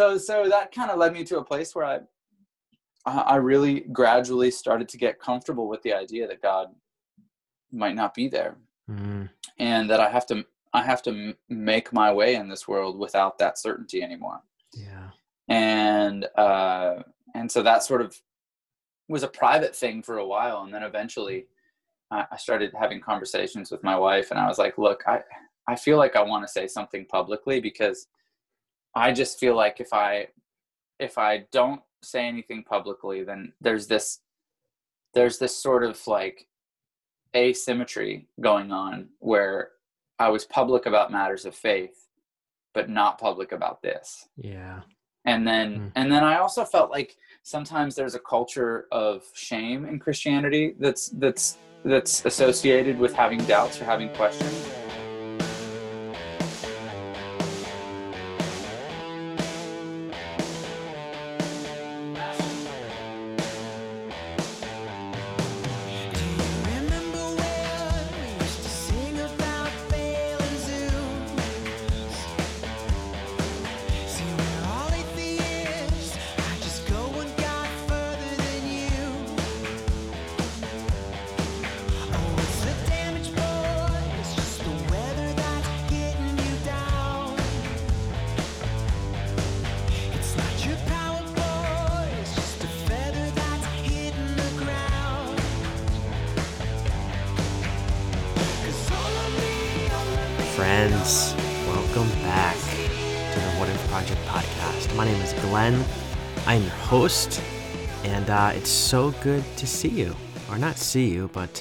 so so that kind of led me to a place where I I really gradually started to get comfortable with the idea that God might not be there, mm. and that I have to I have to make my way in this world without that certainty anymore. Yeah, and uh, and so that sort of was a private thing for a while, and then eventually I started having conversations with my wife, and I was like, "Look, I I feel like I want to say something publicly because I just feel like if I if I don't say anything publicly, then there's this there's this sort of like asymmetry going on where I was public about matters of faith, but not public about this. Yeah. And then mm. and then I also felt like sometimes there's a culture of shame in Christianity that's that's that's associated with having doubts or having questions. It's so good to see you. Or not see you, but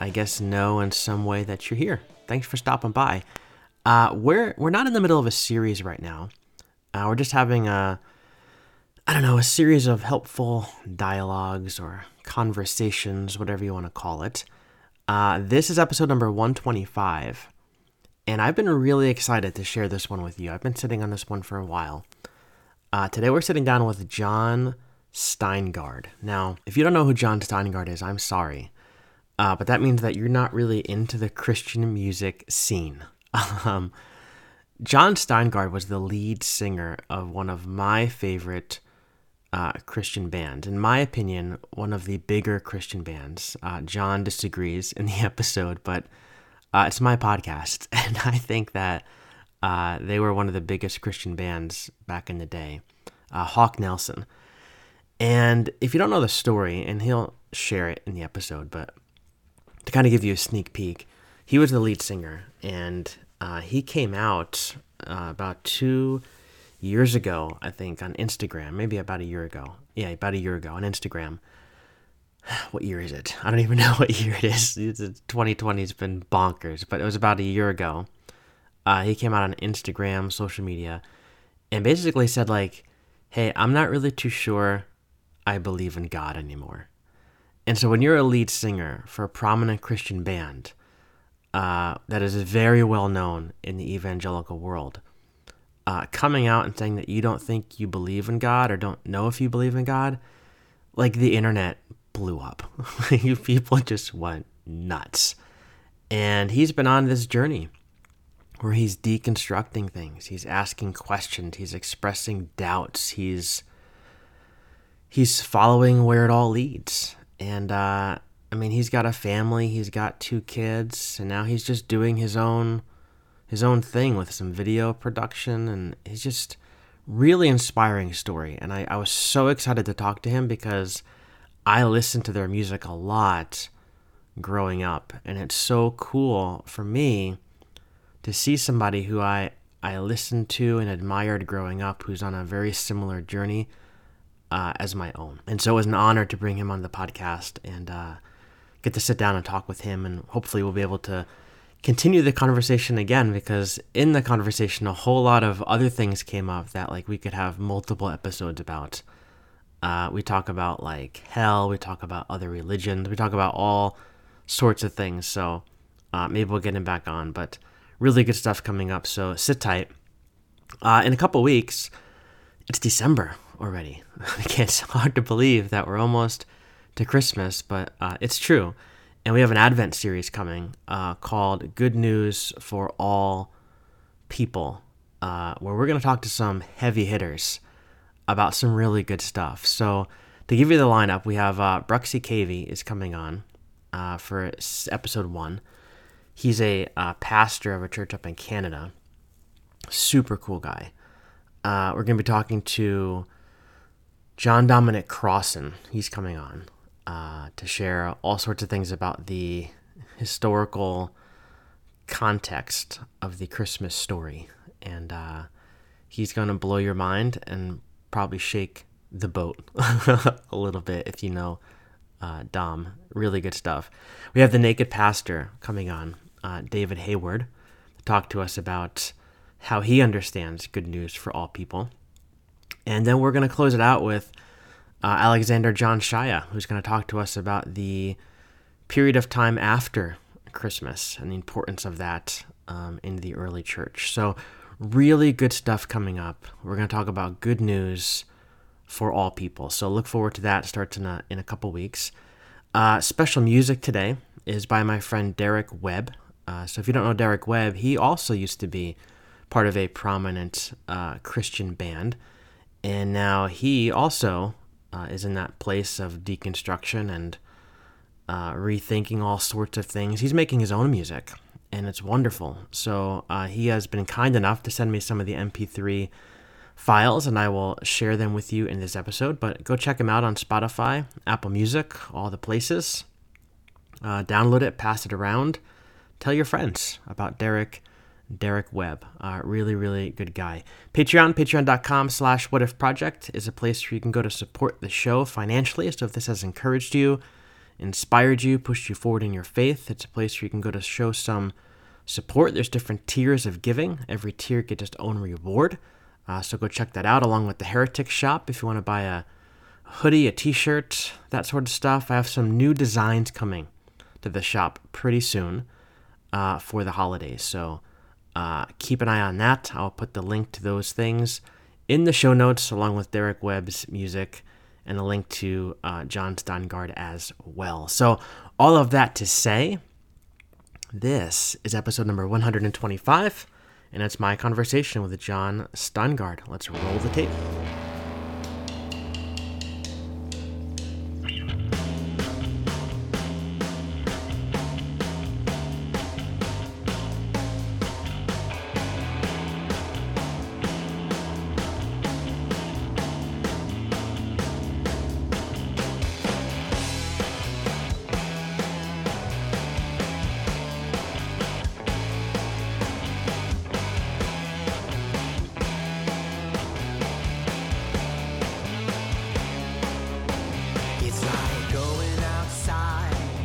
I guess know in some way that you're here. Thanks for stopping by. Uh, we're we're not in the middle of a series right now. Uh, we're just having a I don't know a series of helpful dialogues or conversations, whatever you want to call it. Uh, this is episode number 125 and I've been really excited to share this one with you. I've been sitting on this one for a while. Uh, today we're sitting down with Jon Steingard. Now, if you don't know who Jon Steingard is, I'm sorry. Uh, but that means that you're not really into the Christian music scene. um, Jon Steingard was the lead singer of one of my favorite uh, Christian bands. In my opinion, one of the bigger Christian bands. Uh, Jon disagrees in the episode, but uh, it's my podcast, and I think that uh, they were one of the biggest Christian bands back in the day, uh, Hawk Nelson. And if you don't know the story, and he'll share it in the episode, but to kind of give you a sneak peek, he was the lead singer, and uh, he came out uh, about two years ago, I think, on Instagram, maybe about a year ago. Yeah, about a year ago on Instagram what year is it? I don't even know what year it is. 2020 has been bonkers, but it was about a year ago. Uh, he came out on Instagram, social media, and basically said like, "Hey, I'm not really too sure I believe in God anymore." And so, when you're a lead singer for a prominent Christian band uh, that is very well known in the evangelical world, uh, coming out and saying that you don't think you believe in God or don't know if you believe in God, like the internet blew up. People just went nuts. And he's been on this journey where he's deconstructing things. He's asking questions, he's expressing doubts, he's he's following where it all leads. And uh I mean, he's got a family, he's got two kids, and now he's just doing his own his own thing with some video production and he's just really inspiring story. And I, I was so excited to talk to him because I listened to their music a lot growing up, and it's so cool for me to see somebody who I I listened to and admired growing up, who's on a very similar journey uh, as my own. And so it was an honor to bring him on the podcast and uh, get to sit down and talk with him, and hopefully we'll be able to continue the conversation again because in the conversation a whole lot of other things came up that like we could have multiple episodes about uh, we talk about like hell. We talk about other religions. We talk about all sorts of things. So uh, maybe we'll get him back on. But really good stuff coming up. So sit tight. Uh, in a couple weeks, it's December already. it's hard to believe that we're almost to Christmas, but uh, it's true. And we have an Advent series coming uh, called Good News for All People. uh, where we're going to talk to some heavy hitters about some really good stuff. So, to give you the lineup, we have uh, Bruxy Cavey is coming on uh, for episode one. He's a uh, pastor of a church up in Canada. Super cool guy. Uh, we're going to be talking to John Dominic Crossan. He's coming on uh, to share all sorts of things about the historical context of the Christmas story. And uh, he's going to blow your mind and probably shake the boat a little bit if you know uh, Dom. Really good stuff. We have the Naked Pastor coming on, uh, David Hayward, to talk to us about how he understands good news for all people. And then we're going to close it out with uh, Alexander John Shaia, who's going to talk to us about the period of time after Christmas and the importance of that um, in the early church. So, really good stuff coming up. We're going to talk about good news for all people. So, look forward to that. Starts in a, in a couple weeks. Uh, special music today is by my friend Derek Webb. Uh, so, if you don't know Derek Webb, he also used to be part of a prominent uh, Christian band. And now he also uh, is in that place of deconstruction and uh, rethinking all sorts of things. He's making his own music, and it's wonderful. So uh, he has been kind enough to send me some of the MP3 files, and I will share them with you in this episode. But go check him out on Spotify, Apple Music, all the places. Uh, download it, pass it around, tell your friends about Derek Derek Webb. Uh, really, really good guy. Patreon, patreon.com slash what if project is a place where you can go to support the show financially. So if this has encouraged you, inspired you, pushed you forward in your faith, it's a place where you can go to show some support. There's different tiers of giving. Every tier gets its own reward. Uh, so go check that out along with the Heretic Shop if you want to buy a hoodie, a t-shirt, that sort of stuff. I have some new designs coming to the shop pretty soon uh, for the holidays. So uh, keep an eye on that. I'll put the link to those things in the show notes, along with Derek Webb's music and a link to uh, Jon Steingard as well. So, all of that to say, this is episode number 125, and it's my conversation with Jon Steingard. Let's roll the tape.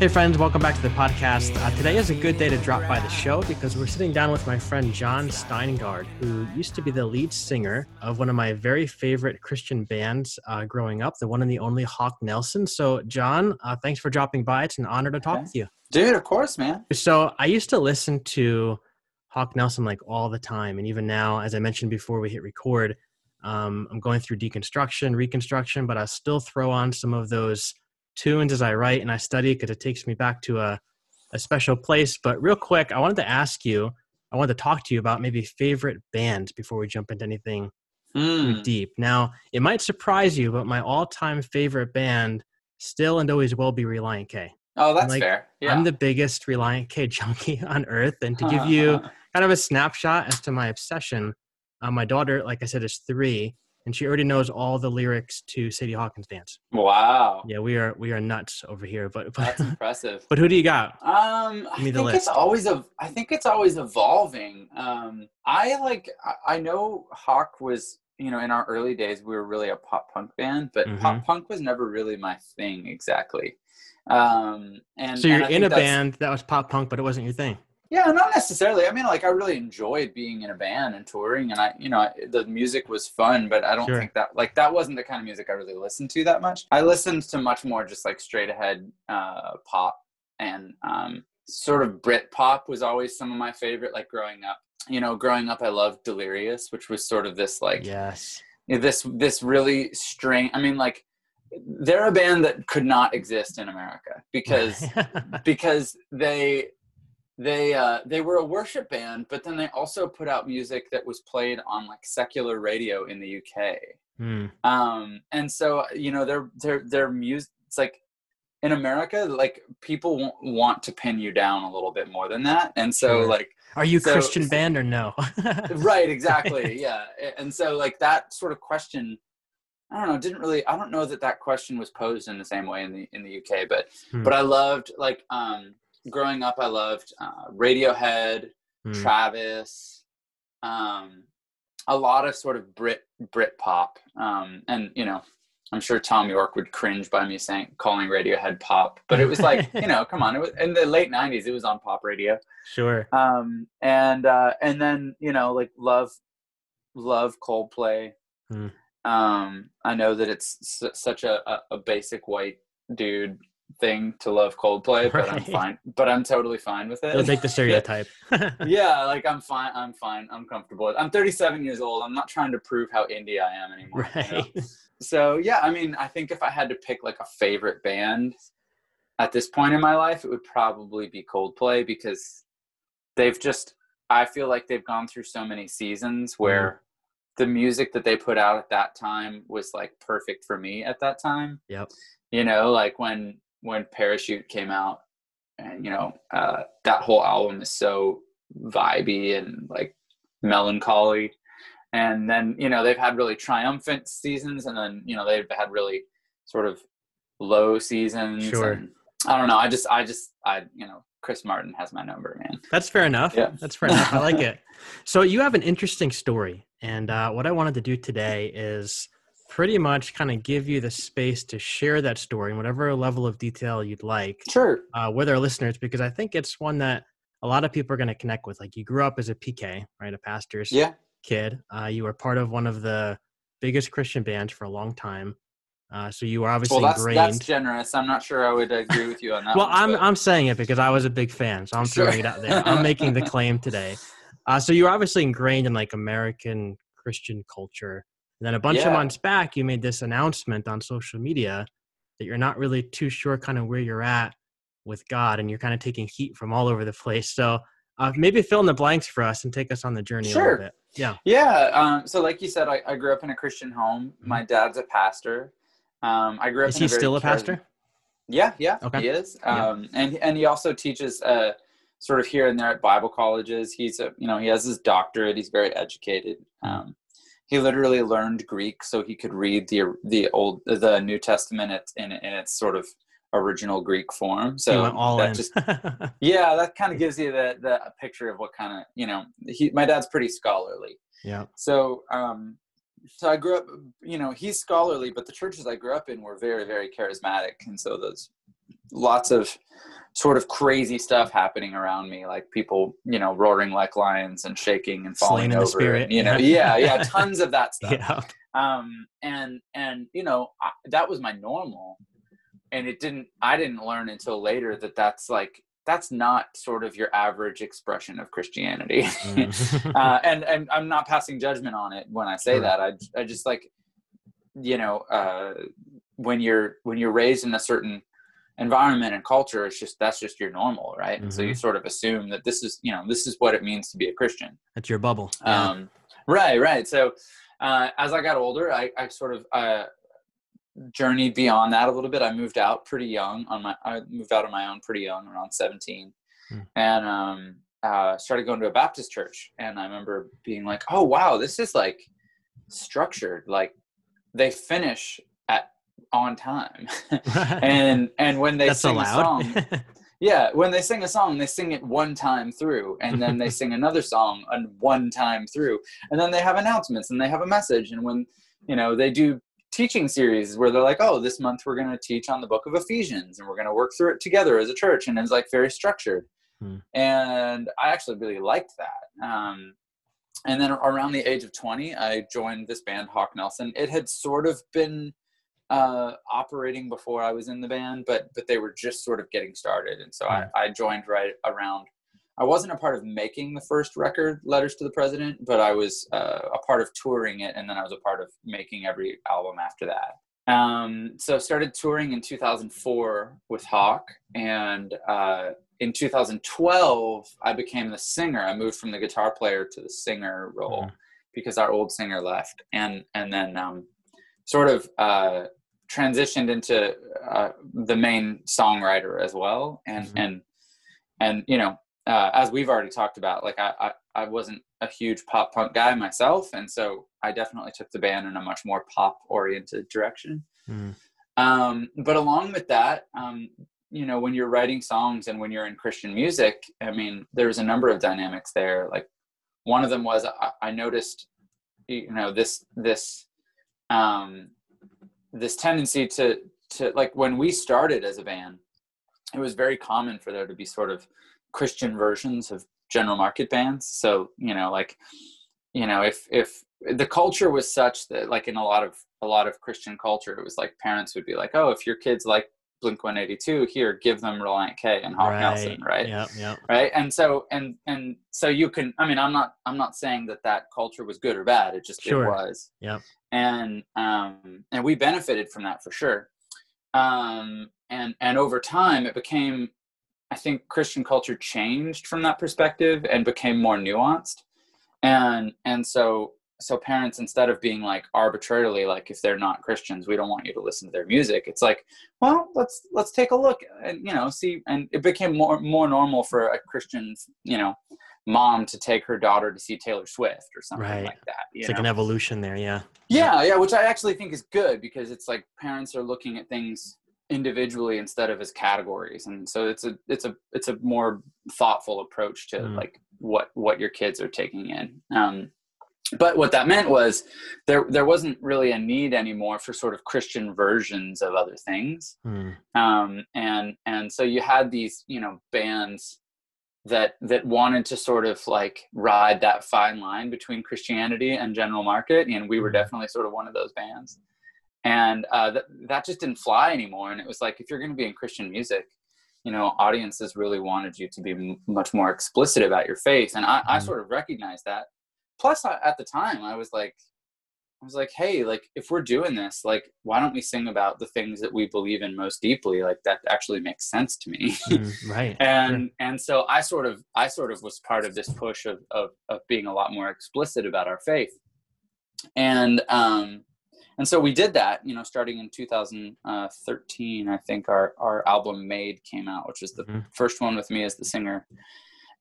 Hey, friends, welcome back to the podcast. Uh, today is a good day to drop by the show because we're sitting down with my friend Jon Steingard, who used to be the lead singer of one of my very favorite Christian bands uh, growing up, the one and the only Hawk Nelson. So, Jon, uh, thanks for dropping by. It's an honor to talk okay. with you. Dude, of course, man. So, I used to listen to Hawk Nelson like all the time. And even now, as I mentioned before we hit record, um, I'm going through deconstruction, reconstruction, but I still throw on some of those tunes as I write and I study because it takes me back to a, a special place. But real quick, I wanted to ask you, I wanted to talk to you about maybe favorite band before we jump into anything mm. deep. Now, it might surprise you, but my all time favorite band still and always will be Relient K. Oh, that's like, fair. Yeah. I'm the biggest Relient K junkie on earth. And to give you kind of a snapshot as to my obsession, uh, my daughter, like I said, is three and she already knows all the lyrics to Sadie Hawkins dance. Wow. Yeah, we are we are nuts over here. But, but that's impressive. But who do you got? Um, I think list. it's always a. I think it's always evolving. Um, I like. I know Hawk was. You know, in our early days, we were really a pop punk band, but mm-hmm. pop punk was never really my thing exactly. Um, and so you're and in a band that was pop punk, but it wasn't your thing. Yeah, not necessarily. I mean, like I really enjoyed being in a band and touring, and I, you know, the music was fun, but I don't sure. think that like that wasn't the kind of music I really listened to that much. I listened to much more just like straight ahead uh, pop and um, sort of Brit pop was always some of my favorite. Like growing up, you know, growing up, I loved Delirious, which was sort of this like yes, this this really strange. I mean, like they're a band that could not exist in America because because they they uh, they were a worship band, but then they also put out music that was played on like secular radio in the UK. Mm. Um, and so you know their their their music. It's like in America, like people w- want to pin you down a little bit more than that, and so like Are you So- Christian band or no? right exactly yeah and so like that sort of question i don't know didn't really i don't know that that question was posed in the same way in the in the uk but Hmm. but i loved like um growing up i loved uh, radiohead Hmm. travis um a lot of sort of brit brit pop um and you know i'm sure thom yorke would cringe by me saying calling radiohead pop but it was like you know come on it was in the late 90s it was on pop radio Sure. um and uh and then you know like love love coldplay Hmm. um i know that it's s- such a, a a basic white dude thing to love coldplay but i'm fine but i'm totally fine with it take the stereotype. yeah like i'm fine i'm fine i'm comfortable i'm 37 years old i'm not trying to prove how indie i am anymore you know? right. so yeah i mean i think if i had to pick like a favorite band at this point in my life it would probably be coldplay because they've just i feel like they've gone through so many seasons mm. where the music that they put out at that time was like perfect for me at that time Yep. you know like when when parachute came out and you know uh that whole album is so vibey and like melancholy and then you know they've had really triumphant seasons and then you know they've had really sort of low seasons Sure. and i don't know i just i just i you know chris martin has my number man That's fair enough. Yeah. That's fair enough. I like it. So you have an interesting story, and uh, what I wanted to do today is pretty much kind of give you the space to share that story in whatever level of detail you'd like sure uh, with our listeners, because I think it's one that a lot of people are going to connect with. Like you grew up as a PK, right, a pastor's yeah kid. Uh, you were part of one of the biggest Christian bands for a long time. Uh, so you were obviously well that's ingrained. that's generous i'm not sure i would agree with you on that well, one, I'm but- I'm saying it because I was a big fan, so I'm Sure. throwing it out there. I'm making the claim today. Uh, so you're obviously ingrained in like American Christian culture. And then a bunch of months back, you made this announcement on social media that you're not really too sure kind of where you're at with God, and you're kind of taking heat from all over the place. So uh, maybe fill in the blanks for us and take us on the journey a little bit. Yeah. Yeah. Um, so, like you said, I, I grew up in a Christian home. Mhm. My dad's a pastor. Um, I grew up. Is in he very still a pastor? Yeah, yeah, Okay. he is. Yeah. Um, and and he also teaches uh, sort of here and there at Bible colleges. He's a you know he has his doctorate. He's very educated. Hmm. Um, he literally learned Greek so he could read the the old the New Testament in in its sort of original Greek form. So he went all that in. just yeah, that kind of gives you the the picture of what kind of you know. He my dad's pretty scholarly. yeah. So, um, so I grew up, you know, he's scholarly, but the churches I grew up in were very, very charismatic, and so there's lots of sort of crazy stuff happening around me, like people, you know, roaring like lions and shaking and falling Slain over, spirit, and, you know, yeah. yeah, yeah, tons of that stuff. Yeah. Um, and and you know, I, that was my normal, and it didn't. I didn't learn until later that that's like that's not sort of your average expression of Christianity. Mm. uh, and and I'm not passing judgment on it when I say Sure. that. I I just like, you know, uh, when you're when you're raised in a certain environment and culture, it's just that's just your normal, right? And so you Mhm. sort of assume that this is you know this is what it means to be a Christian. That's your bubble. Yeah. Um, right, right. So uh, as I got older, I, I sort of uh, journeyed beyond that a little bit. I moved out pretty young on my. I moved out on my own pretty young, around seventeen, Hmm. and um, uh, started going to a Baptist church. And I remember being like, "Oh wow, this is like structured. Like they finish on time." and and when they That's sing allowed. a song, yeah, when they sing a song, they sing it one time through, and then they sing another song and one time through, and then they have announcements and they have a message. And when you know they do teaching series where they're like, "Oh, this month we're going to teach on the book of Ephesians, and we're going to work through it together as a church," and it's like very structured. Hmm. And I actually really liked that. Um, and then around the age of 20, I joined this band, Hawk Nelson. It had sort of been uh, operating before I was in the band, but but they were just sort of getting started, and so I, I joined right around. I wasn't a part of making the first record, Letters to the President, but I was uh, a part of touring it, and then I was a part of making every album after that. Um, so started touring in 2004 with Hawk, and uh, in 2012, I became the singer. I moved from the guitar player to the singer role mm. because our old singer left, and and then um, sort of uh, transitioned into uh, the main songwriter as well. And mm-hmm. and and you know, uh, as we've already talked about, like I, I I wasn't a huge pop punk guy myself, and so I definitely took the band in a much more pop oriented direction. Mm. Um, but along with that, um, you know when you're writing songs and when you're in christian music i mean there's a number of dynamics there like one of them was i, I noticed you know this this um this tendency to to like when we started as a band it was very common for there to be sort of christian versions of general market bands. So you know like you know if if the culture was such that like in a lot of a lot of christian culture it was like parents would be like oh if your kids like Blink 182 here give them Relient K and Hawk right. Nelson right? Yeah yeah right? And so and and so you can I mean I'm not I'm not saying that that culture was good or bad it just sure. it was. Yeah and um and we benefited from that for sure. Um and and over time it became I think Christian culture changed from that perspective and became more nuanced. And and so so parents instead of being like arbitrarily like if they're not christians we don't want you to listen to their music it's like well let's let's take a look and you know see and it became more more normal for a christian you know mom to take her daughter to see taylor swift or something right. like that it's know? like an evolution there yeah yeah yeah which i actually think is good because it's like parents are looking at things individually instead of as categories and so it's a it's a it's a more thoughtful approach to mm. like what what your kids are taking in um but what that meant was there there wasn't really a need anymore for sort of Christian versions of other things, mm. um, and and so you had these you know bands that that wanted to sort of like ride that fine line between Christianity and general market, and we were hmm. definitely sort of one of those bands, and uh, that that just didn't fly anymore. And it was like if you're going to be in Christian music, you know, audiences really wanted you to be m- much more explicit about your faith, and I, mm. I hmm. sort of recognized that plus I, at the time i was like i was like hey like if we're doing this like why don't we sing about the things that we believe in most deeply? Like that actually makes sense to me. Mm, right. And and so i sort of i sort of was part of this push of of, of being a lot more explicit about our faith. And um and so we did that you know starting in 2013 i think our our album made came out which was the mm-hmm. first one with me as the singer.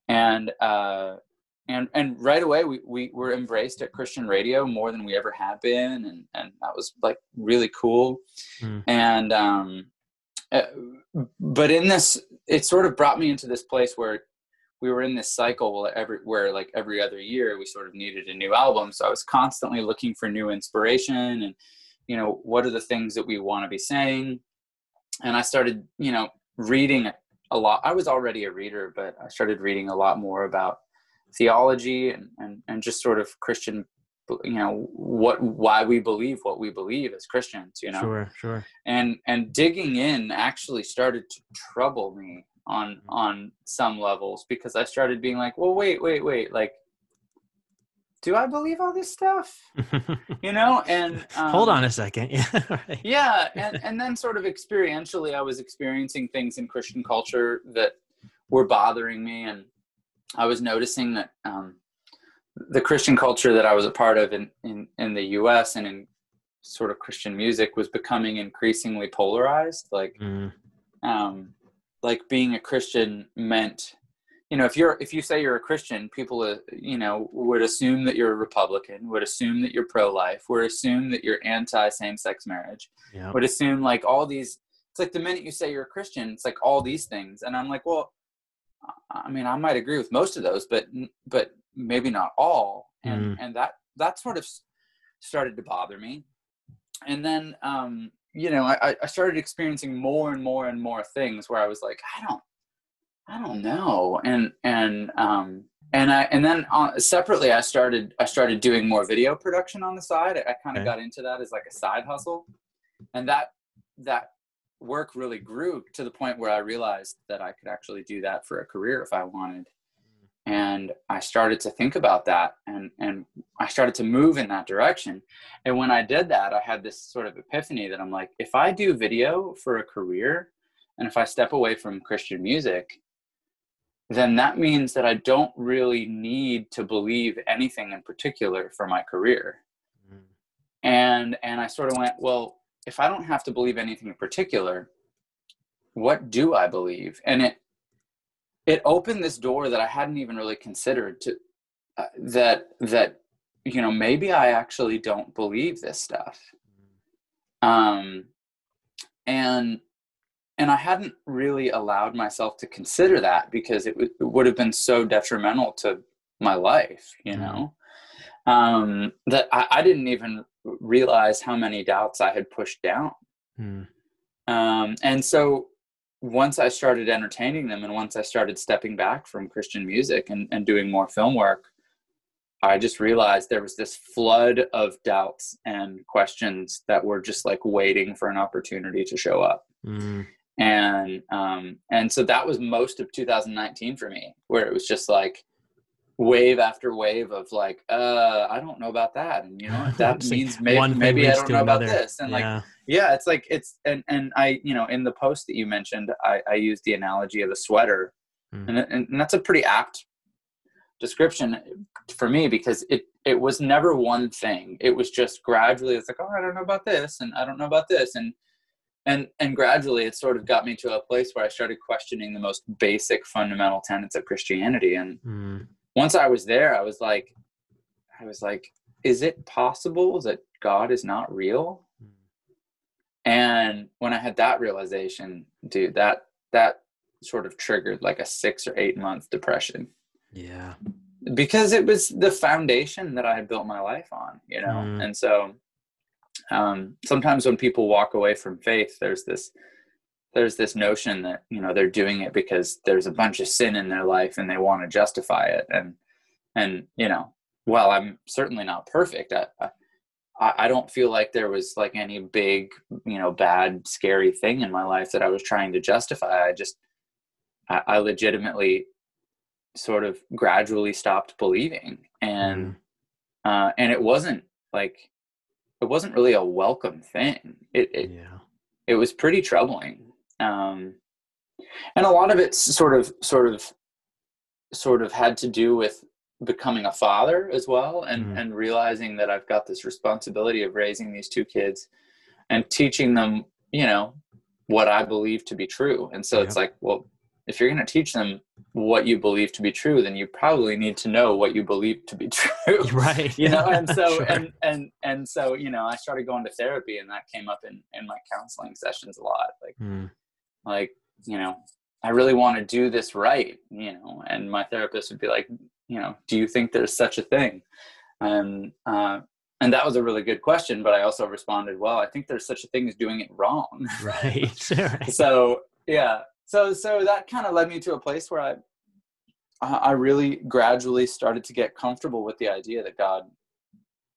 And uh and and right away we, we were embraced at christian radio more than we ever had been and and that was like really cool. Mm. and um uh, but in this it sort of brought me into this place where we were in this cycle where every where like every other year we sort of needed a new album. So i was constantly looking for new inspiration and you know what are the things that we want to be saying? And i started you know reading a lot. I was already a reader but i started reading a lot more about theology and, and, and just sort of Christian, you know, what, why we believe what we believe as Christians, you know? Sure, sure. And, and digging in actually started to trouble me on, mm-hmm. on some levels because I started being like, well, wait, wait, wait, like, do I believe all this stuff? you know, and um, hold on a second. Yeah. right. Yeah. And, and then sort of experientially, I was experiencing things in Christian culture that were bothering me. And, I was noticing that um, the Christian culture that I was a part of in, in, in the US and in sort of Christian music was becoming increasingly polarized. Like, mm. um, like being a Christian meant, you know, if you're, if you say you're a Christian, people, uh, you know, would assume that you're a Republican, would assume that you're pro-life, would assume that you're anti same-sex marriage, yep. would assume like all these, it's like the minute you say you're a Christian, it's like all these things. And I'm like, well, I mean, I might agree with most of those, but but maybe not all, and mm. and that that sort of started to bother me. And then, um, you know, I, I started experiencing more and more and more things where I was like, I don't, I don't know, and and um, and I and then uh, separately, I started I started doing more video production on the side. I, I kind of okay. got into that as like a side hustle, and that that work really grew to the point where I realized that I could actually do that for a career if I wanted. And I started to think about that and, and I started to move in that direction. And when I did that, I had this sort of epiphany that I'm like, if I do video for a career and if I step away from Christian music, then that means that I don't really need to believe anything in particular for my career. Mm. And and I sort of went, well, if I don't have to believe anything in particular, what do I believe? And it it opened this door that I hadn't even really considered to uh, that that you know maybe I actually don't believe this stuff. Um and and I hadn't really allowed myself to consider that because it, w- it would have been so detrimental to my life, you mm-hmm. know, um, that I, I, didn't even realize how many doubts I had pushed down. Mm. Um, and so once I started entertaining them and once I started stepping back from Christian music and, and doing more film work, I just realized there was this flood of doubts and questions that were just like waiting for an opportunity to show up. Mm and um, and so that was most of 2019 for me where it was just like wave after wave of like uh i don't know about that and you know that means maybe, maybe i don't know another. about this and yeah. like yeah it's like it's and and i you know in the post that you mentioned i i used the analogy of a sweater mm. and, and that's a pretty apt description for me because it it was never one thing it was just gradually it's like oh i don't know about this and i don't know about this and and and gradually it sort of got me to a place where i started questioning the most basic fundamental tenets of christianity and mm. Once i was there i was like i was like is it possible that god is not real? And when i had that realization dude that that sort of triggered like a six or eight month depression. Yeah. Because it was the foundation that i had built my life on you know? Mm. and so um, sometimes when people walk away from faith there's this there's this notion that you know they're doing it because there's a bunch of sin in their life and they want to justify it and and you know well i'm certainly not perfect I, I, I don't feel like there was like any big you know bad scary thing in my life that i was trying to justify i just i, I legitimately sort of gradually stopped believing and mm. uh, and it wasn't like it wasn't really a welcome thing. It it, yeah. it was pretty troubling. Um, and a lot of it sort of sort of sort of had to do with becoming a father as well and mm. and realizing that I've got this responsibility of raising these two kids and teaching them, you know, what I believe to be true. And so yeah. it's like, well, if you're going to teach them what you believe to be true then you probably need to know what you believe to be true right you know and so sure. and and and so you know i started going to therapy and that came up in in my counseling sessions a lot like mm. Like you know i really want to do this right you know and my therapist would be like you know do you think there's such a thing and uh and that was a really good question but i also responded well i think there's such a thing as doing it wrong right, right. so yeah so so that kind of led me to a place where I I really gradually started to get comfortable with the idea that God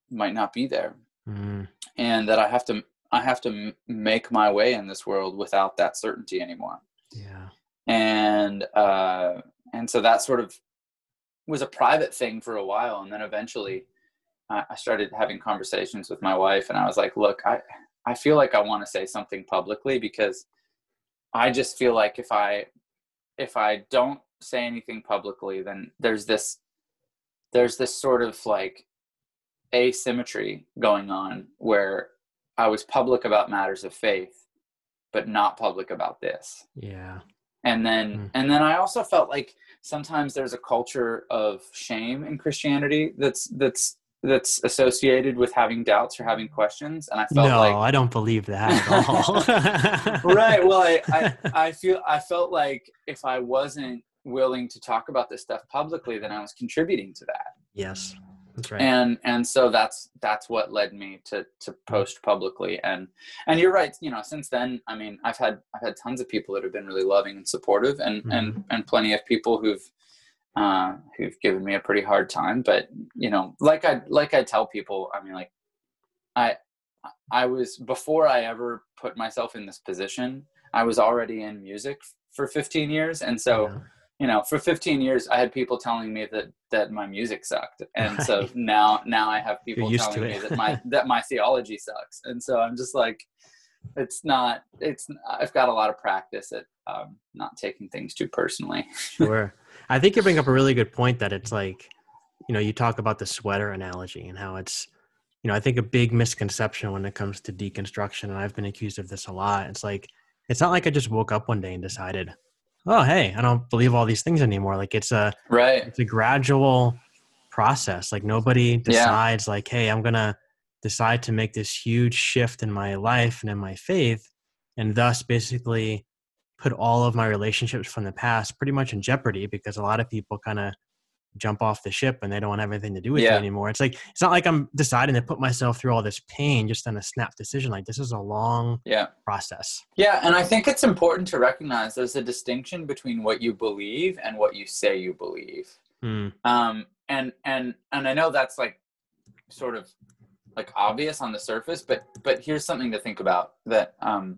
might not be there, mm. and that I have to I have to make my way in this world without that certainty anymore. Yeah, and uh, and so that sort of was a private thing for a while, and then eventually I started having conversations with my wife, and I was like, "Look, I I feel like I want to say something publicly because." I just feel like if I if I don't say anything publicly, then there's this there's this sort of like asymmetry going on where I was public about matters of faith, but not public about this. Yeah. And then mm. and then I also felt like sometimes there's a culture of shame in Christianity that's that's that's associated with having doubts or having questions and i felt like no, like i don't believe that at all right well I, I, I feel i felt like if i wasn't willing to talk about this stuff publicly then i was contributing to that yes that's right and and so that's that's what led me to to post publicly and and you're right you know since then i mean i've had i've had tons of people that have been really loving and supportive and mm-hmm. and and plenty of people who've uh, who've given me a pretty hard time. But you know, like I like I tell people, I mean, like I I was before I ever put myself in this position. I was already in music for 15 years, and so. Yeah. You know, for 15 years, I had people telling me that that my music sucked, and right. so now now I have people telling me that my that my theology sucks, and so I'm just like, it's not it's i've got a lot of practice at um, not taking things too personally. Sure. I think you bring up a really good point that it's like, you know, you talk about the sweater analogy and how it's, you know, I think a big misconception when it comes to deconstruction, and I've been accused of this a lot. It's like, it's not like I just woke up one day and decided, oh, hey, I don't believe all these things anymore. Like it's a, right. It's a gradual process. Like nobody decides, yeah. like, hey, I'm gonna decide to make this huge shift in my life and in my faith, and thus basically put all of my relationships from the past pretty much in jeopardy because a lot of people kind of jump off the ship and they don't want anything to do with yeah. anymore. It's like it's not like I'm deciding to put myself through all this pain just on a snap decision. Like this is a long yeah. process. Yeah, and I think it's important to recognize there's a distinction between what you believe and what you say you believe. Mm. Um, and and and I know that's like sort of like obvious on the surface, but but here's something to think about that um,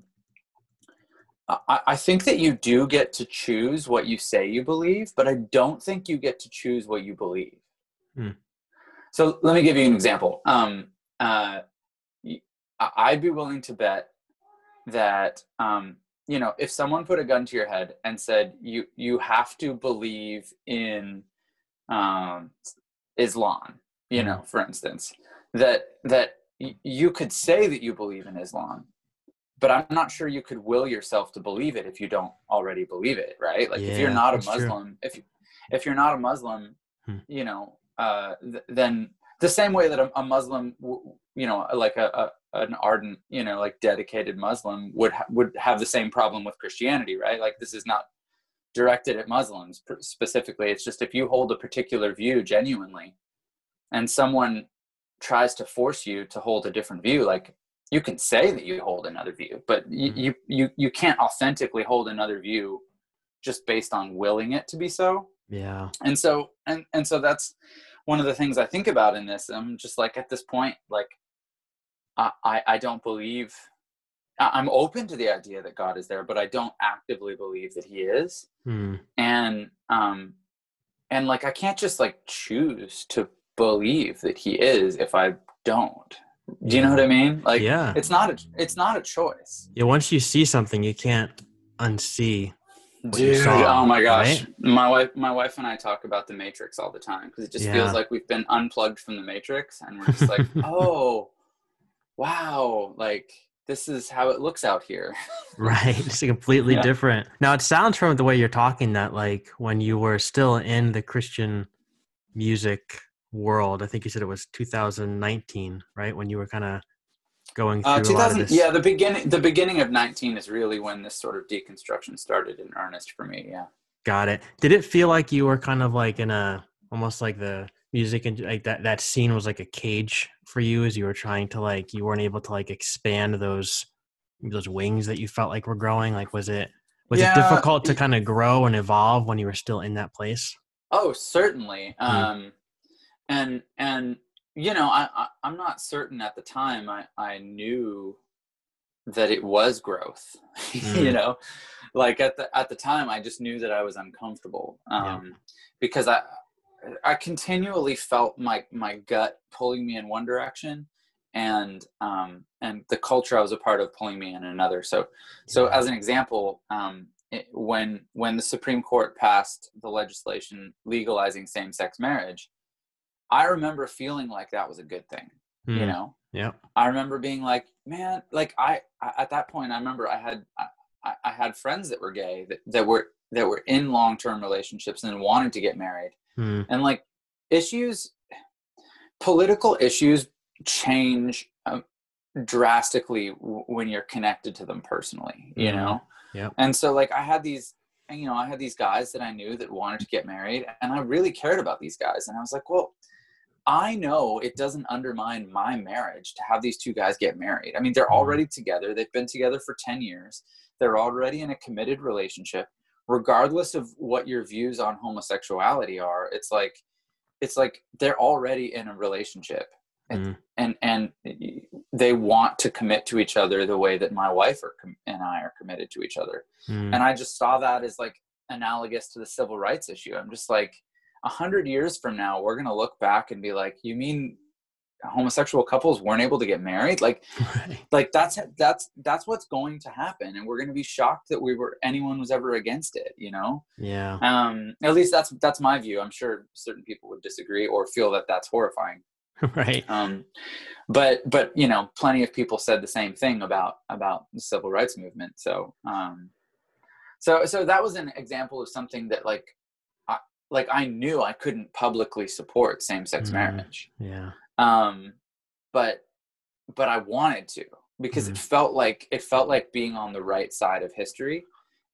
I, I think that you do get to choose what you say you believe, but I don't think you get to choose what you believe. Hmm. So let me give you an example. Um, uh, I'd be willing to bet that um, you know if someone put a gun to your head and said you you have to believe in um, Islam, you know, for instance, that that you could say that you believe in Islam, but I'm not sure you could will yourself to believe it if you don't already believe it, right? Like yeah, if you're not a Muslim, true. if if you're not a Muslim, hmm. you know, uh, th- then the same way that a, a Muslim, w- you know, like a, a, an ardent, you know, like dedicated Muslim would ha- would have the same problem with Christianity, right? Like this is not directed at Muslims specifically. It's just if you hold a particular view genuinely, and someone tries to force you to hold a different view, like you can say that you hold another view, but you, mm-hmm. you, you, you can't authentically hold another view just based on willing it to be so. Yeah. And so, and, and so that's one of the things I think about in this. I'm just like, at this point, like, I, I, I don't believe I'm open to the idea that God is there, but I don't actively believe that he is. Hmm. And, um, and like, I can't just like choose to believe that he is if I don't. Do you know what I mean? Like, yeah, it's not a it's not a choice. Yeah, once you see something, you can't unsee. Dude, saw, oh my gosh, right? my wife, my wife and I talk about the Matrix all the time because it just yeah. feels like we've been unplugged from the Matrix, and we're just like, oh, wow, like this is how it looks out here. right, it's completely yeah. different. Now it sounds from the way you're talking that like when you were still in the Christian music world. I think you said it was 2019, right? When you were kind of going uh, through uh, 2000, Yeah, the beginning the beginning of 19 is really when this sort of deconstruction started in earnest for me. Yeah. Got it. Did it feel like you were kind of like in a almost like the music and like that that scene was like a cage for you as you were trying to like you weren't able to like expand those those wings that you felt like were growing like was it was yeah, it difficult to kind of grow and evolve when you were still in that place oh certainly mm-hmm. um and and you know I, I i'm not certain at the time i i knew that it was growth mm. you know like at the at the time i just knew that i was uncomfortable um yeah. because i i continually felt my my gut pulling me in one direction and um and the culture i was a part of pulling me in another so so as an example um it, when when the supreme court passed the legislation legalizing same-sex marriage I remember feeling like that was a good thing. Mm. You hmm. know. Yeah. I remember being like, man, like I, I at that point I remember I had I, I had friends that were gay that, that were that were in long term relationships and wanted to get married. Mm. And like issues political issues change um, drastically w- when you're connected to them personally, you mm. know? Yeah. And so like I had these you know, I had these guys that I knew that wanted to get married and I really cared about these guys and I was like, well, I know it doesn't undermine my marriage to have these two guys get married. I mean, they're mm-hmm. already together. They've been together for 10 years. They're already in a committed relationship. Regardless of what your views on homosexuality are, it's like it's like they're already in a relationship. Mm. And and they want to commit to each other the way that my wife and I are committed to each other. Mm. And I just saw that as like analogous to the civil rights issue. I'm just like a hundred years from now, we're gonna look back and be like, "You mean homosexual couples weren't able to get married like Right. like that's that's that's what's going to happen and we're going to be shocked that we were anyone was ever against it you know Yeah. um at least that's that's my view i'm sure certain people would disagree or feel that that's horrifying right. um but but you know plenty of people said the same thing about about the civil rights movement so um so so that was an example of something that like like i knew i couldn't publicly support same-sex Mhm. marriage Yeah. um but but i wanted to because Mhm. it felt like it felt like being on the right side of history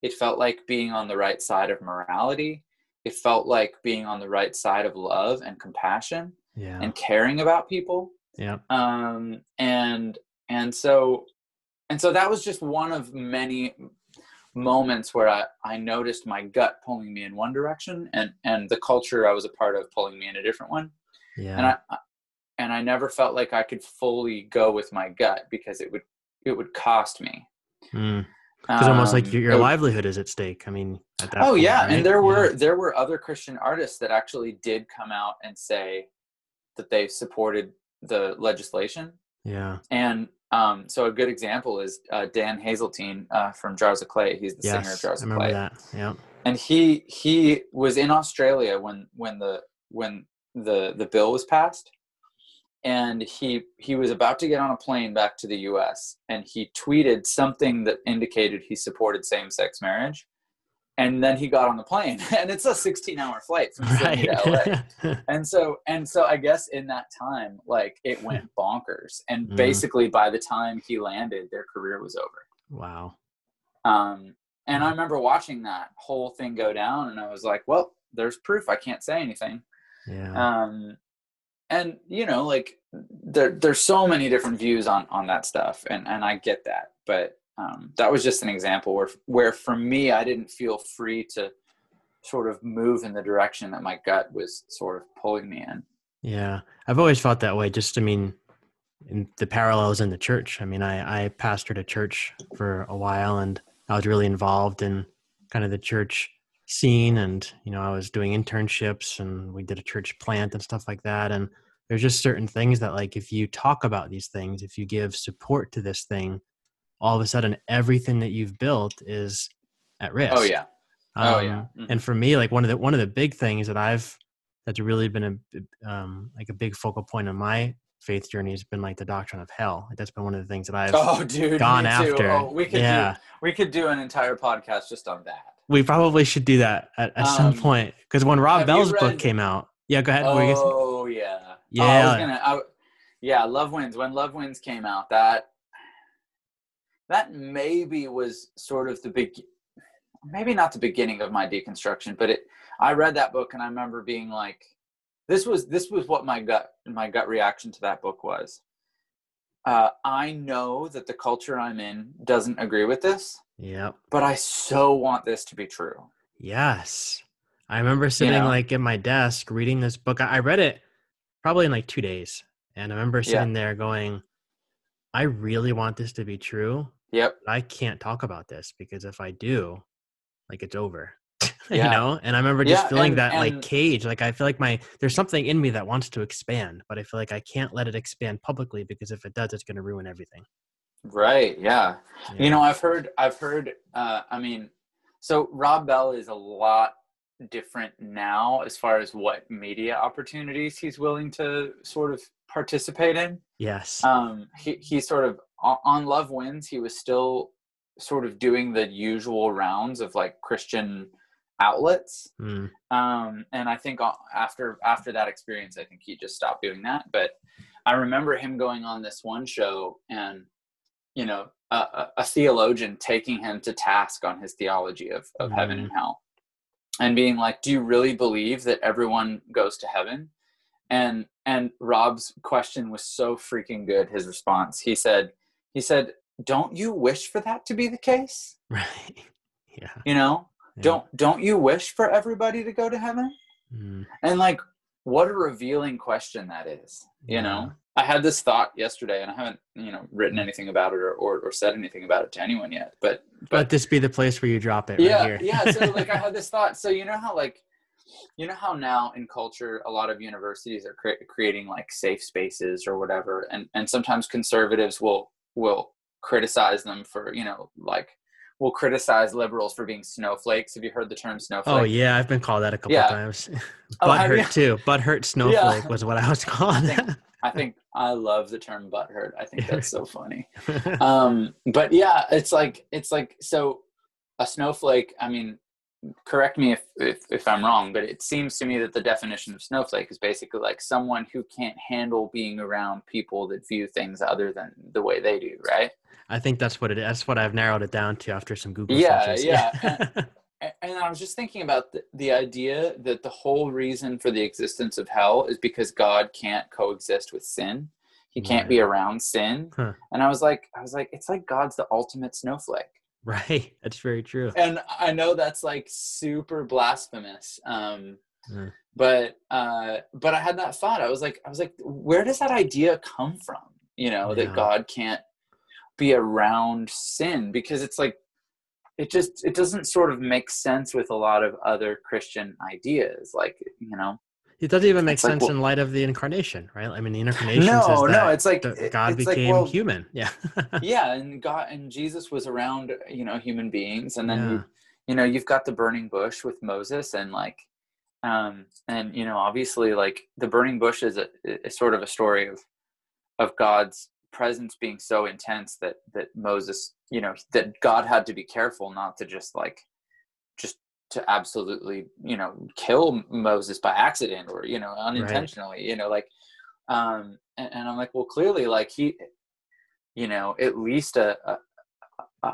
it felt like being on the right side of morality it felt like being on the right side of love and compassion Yeah. and caring about people yeah. um and and so and so that was just one of many moments where i i noticed my gut pulling me in one direction and and the culture i was a part of pulling me in a different one Yeah. and I and I never felt like I could fully go with my gut because it would it would cost me. Mm. It's almost like Um, your, your it livelihood is at stake. I mean, at that Oh point, yeah, right? and there Yeah. were there were other Christian artists that actually did come out and say that they supported the legislation. Yeah. And um, so a good example is uh, Dan Haseltine uh, from Jars of Clay. He's the singer of Yes. Jars of Clay. that. Yeah. and he he was in Australia when when the when the the bill was passed, and he he was about to get on a plane back to the U.S. and he tweeted something that indicated he supported same sex marriage, and then he got on the plane, and it's a 16 hour flight from Sydney to LA. And so and so I guess in that time, like it went bonkers, and Mhm. basically by the time he landed, their career was over. wow. Um, and I remember watching that whole thing go down, and I was like, "Well, there's proof. I can't say anything." Yeah. Um, and you know, like there, there's so many different views on on that stuff, and and I get that, but um, that was just an example where where for me, I didn't feel free to sort of move in the direction that my gut was sort of pulling me in. Yeah, I've always felt that way. Just, I mean, in the parallels in the church. I mean, I, I pastored a church for a while and I was really involved in kind of the church scene. And, you know, I was doing internships and we did a church plant and stuff like that. And there's just certain things that, like, if you talk about these things, if you give support to this thing, all of a sudden everything that you've built is at risk. Oh yeah, Oh, Um, yeah. Mhm. And for me, like one of the one of the big things that I've that's really been a um, like a big focal point of my faith journey has been like the doctrine of hell. Like that's been one of the things that I've oh dude, gone after. Oh, we could yeah, do we could do an entire podcast just on that. we probably should do that at, at some Um, point because when Rob Bell's book came out, yeah, go ahead. what were you gonna say? Oh yeah. Oh, I Yeah. was gonna. I, yeah, Love Wins. When Love Wins came out, that that maybe was sort of the big, maybe not the beginning of my deconstruction, but it. I read that book and I remember being like, this was this was what my gut my gut reaction to that book was. Uh, I know that the culture I'm in doesn't agree with this, Yep. but I so want this to be true. Yes. I remember sitting know? like at my desk reading this book. I read it probably in like two days. And I remember Yeah. sitting there going, I really want this to be true. Yep. I can't talk about this because if I do, like it's over. Yeah. you know? And I remember just Yeah, feeling and- that like cage. Like I feel like my there's something in me that wants to expand, but I feel like I can't let it expand publicly because if it does, it's gonna ruin everything. Right. Yeah. Yeah. You know, I've heard, I've heard, uh, I mean, so Rob Bell is a lot different now as far as what media opportunities he's willing to sort of participate in. Yes. Um, he, he sort of, on- Love Wins, he was still sort of doing the usual rounds of like Christian outlets. Mm. Um, and I think after after that experience, I think he just stopped doing that. But I remember him going on this one show, and you know, a, a, a theologian taking him to task on his theology of of heaven and hell, and being like, "Do you really believe that everyone goes to heaven?" And and Rob's question was so freaking good. His response, he said, he said, "Don't you wish for that to be the case? Right. Yeah. You know, yeah. don't don't you wish for everybody to go to heaven?" Mm. And like, what a revealing question that is. You Yeah. know, I had this thought yesterday, and I haven't, you know, written anything about it or, or, or said anything about it to anyone yet. But Let this be the place where you drop it yeah, right here. yeah. So like, I had this thought. So you know how like, you know how now in culture a lot of universities are cre- creating like safe spaces or whatever and and sometimes conservatives will will criticize them for you know like will criticize liberals for being snowflakes have you heard the term snowflake Oh yeah, I've been called that a couple Yeah. times. Oh, butt hurt too. Butt hurt snowflake was what I was called. think- i think i love the term butthurt i think that's so funny um but yeah it's like it's like so a snowflake i mean correct me if, if if i'm wrong but it seems to me that the definition of snowflake is basically like someone who can't handle being around people that view things other than the way they do right I think that's what it is. That's what I've narrowed it down to after some Google Yeah, searches. yeah. A- and i was just thinking about the, the idea that the whole reason for the existence of hell is because god can't coexist with sin he can't be around sin Huh. and i was like i was like it's like god's the ultimate snowflake right. That's very true. and I know that's like super blasphemous. Um, Mm. but uh, but I had that thought. I was like, I was like, where does that idea come from? You know, Yeah. that God can't be around sin because it's like it just it doesn't sort of make sense with a lot of other Christian ideas. Like you know, It doesn't even make It's like, sense well- in light of the incarnation, right? I mean, the incarnation no, says that no, it's like God it's like, became well, human. Yeah. yeah, and God and Jesus was around you know human beings, and then Yeah. you you know you've got the burning bush with Moses and like um and you know obviously like the burning bush is a is sort of a story of of God's presence being so intense that that Moses you know that God had to be careful not to just like to absolutely you know kill Moses by accident or you know unintentionally you know like um and, and I'm like well clearly like he you know at least a, a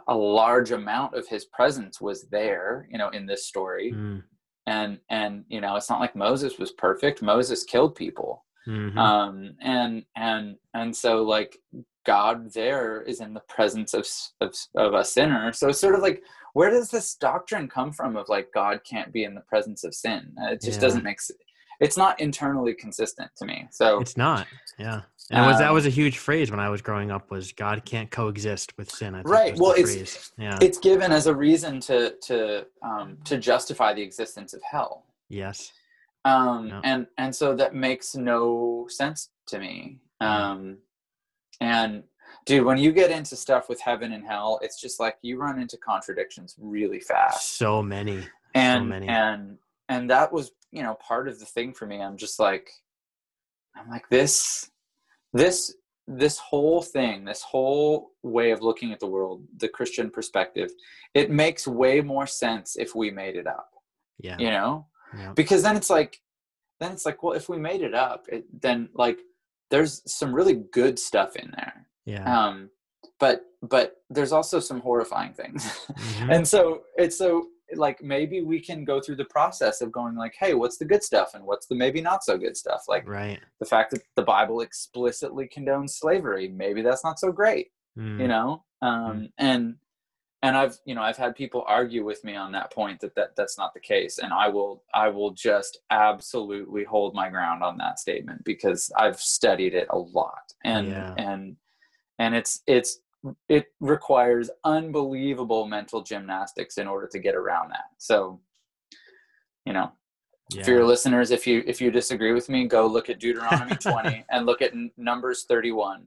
a- large amount of his presence was there you know in this story. Mm, and and you know it's not like moses was perfect. Moses killed people. Mhm. um and and and so like god there is in the presence of, of of a sinner. So it's sort of like where does this doctrine come from of like god can't be in the presence of sin Uh, it just Yeah. doesn't make it's not internally consistent to me so It's not. Yeah. And it was that Um, was a huge phrase when I was growing up was God can't coexist with sin. I think Right, well, it's- phrase. yeah. it's given as a reason to to um to justify the existence of hell yes. um and and so that makes no sense to me um and dude when you get into stuff with heaven and hell it's just like you run into contradictions really fast So many. and many. and and that was you know part of the thing for me i'm just like i'm like this this this whole thing this whole way of looking at the world the christian perspective it makes way more sense if we made it up Yeah. you know yeah. because then it's like then it's like well if we made it up it, then like there's some really good stuff in there Yeah. um but but there's also some horrifying things Mhm. and so it's so like maybe we can go through the process of going like hey what's the good stuff and what's the maybe not so good stuff like right. the fact that the bible explicitly condones slavery maybe that's not so great Mm, you know um and and i've you know i've had people argue with me on that point that, that that's not the case and i will i will just absolutely hold my ground on that statement because i've studied it a lot and Yeah. and and it's it's it requires unbelievable mental gymnastics in order to get around that so you know yeah. for your listeners if you if you disagree with me go look at deuteronomy 20 and look at N- numbers 31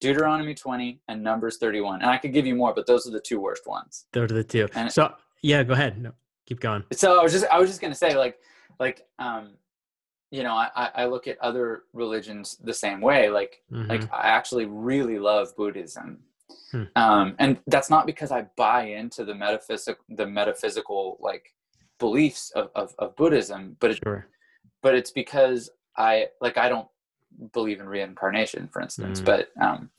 deuteronomy 20 and numbers 31 and i could give you more but those are the two worst ones Those are the two. And- so yeah, go ahead. No, keep going. so i was just i was just going to say like like um you know I, I look at other religions the same way like Mhm. like i actually really love buddhism Hmm. um and that's not because i buy into the metaphysical the metaphysical like beliefs of, of, of buddhism but it, sure. but it's because I like I don't believe in reincarnation, for instance. Mm. But um,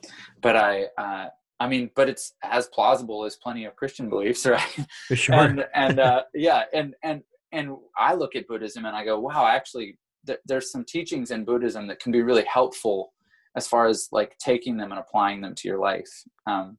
but I uh, I mean, but it's as plausible as plenty of Christian beliefs, right? For sure. and and uh, yeah, and and and I look at Buddhism and I go, wow, actually, th- there's some teachings in Buddhism that can be really helpful as far as like taking them and applying them to your life. Um,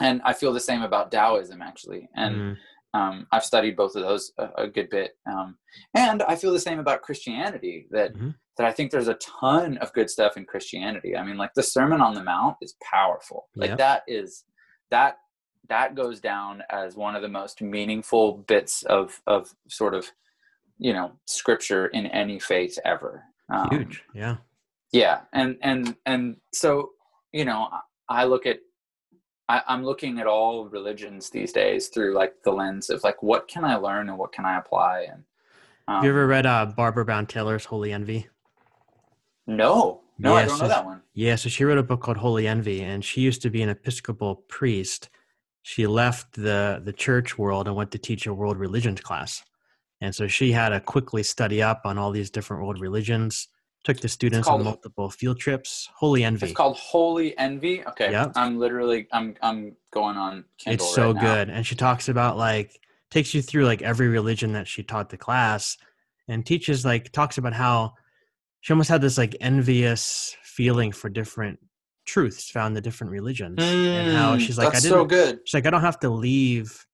and I feel the same about Taoism actually, and Mm, um, I've studied both of those a, a good bit, um, and I feel the same about Christianity. That Mhm. that I think there's a ton of good stuff in Christianity. I mean, like the Sermon on the Mount is powerful. Like Yep. that is that that goes down as one of the most meaningful bits of of sort of you know scripture in any faith ever. Um, huge yeah. Yeah and and and so you know i look at I, i'm looking at all religions these days through like the lens of like what can i learn and what can i apply? And um, have you ever read uh barbara brown taylor's holy envy? No no yeah, i don't so, know that one. yeah so she wrote a book called holy envy and she used to be an episcopal priest. She left the the church world and went to teach a world religions class and so she had to quickly study up on all these different world religions took the students called, on multiple field trips. Holy envy. It's called holy envy? Okay. Yep. i'm literally i'm i'm going on Kindle it's so right good. And she talks about like takes you through like every religion that she taught the class and teaches like talks about how she almost had this like envious feeling for different truths found in the different religions mm, and how mm, she's like i didn't so good. she's like i don't have to leave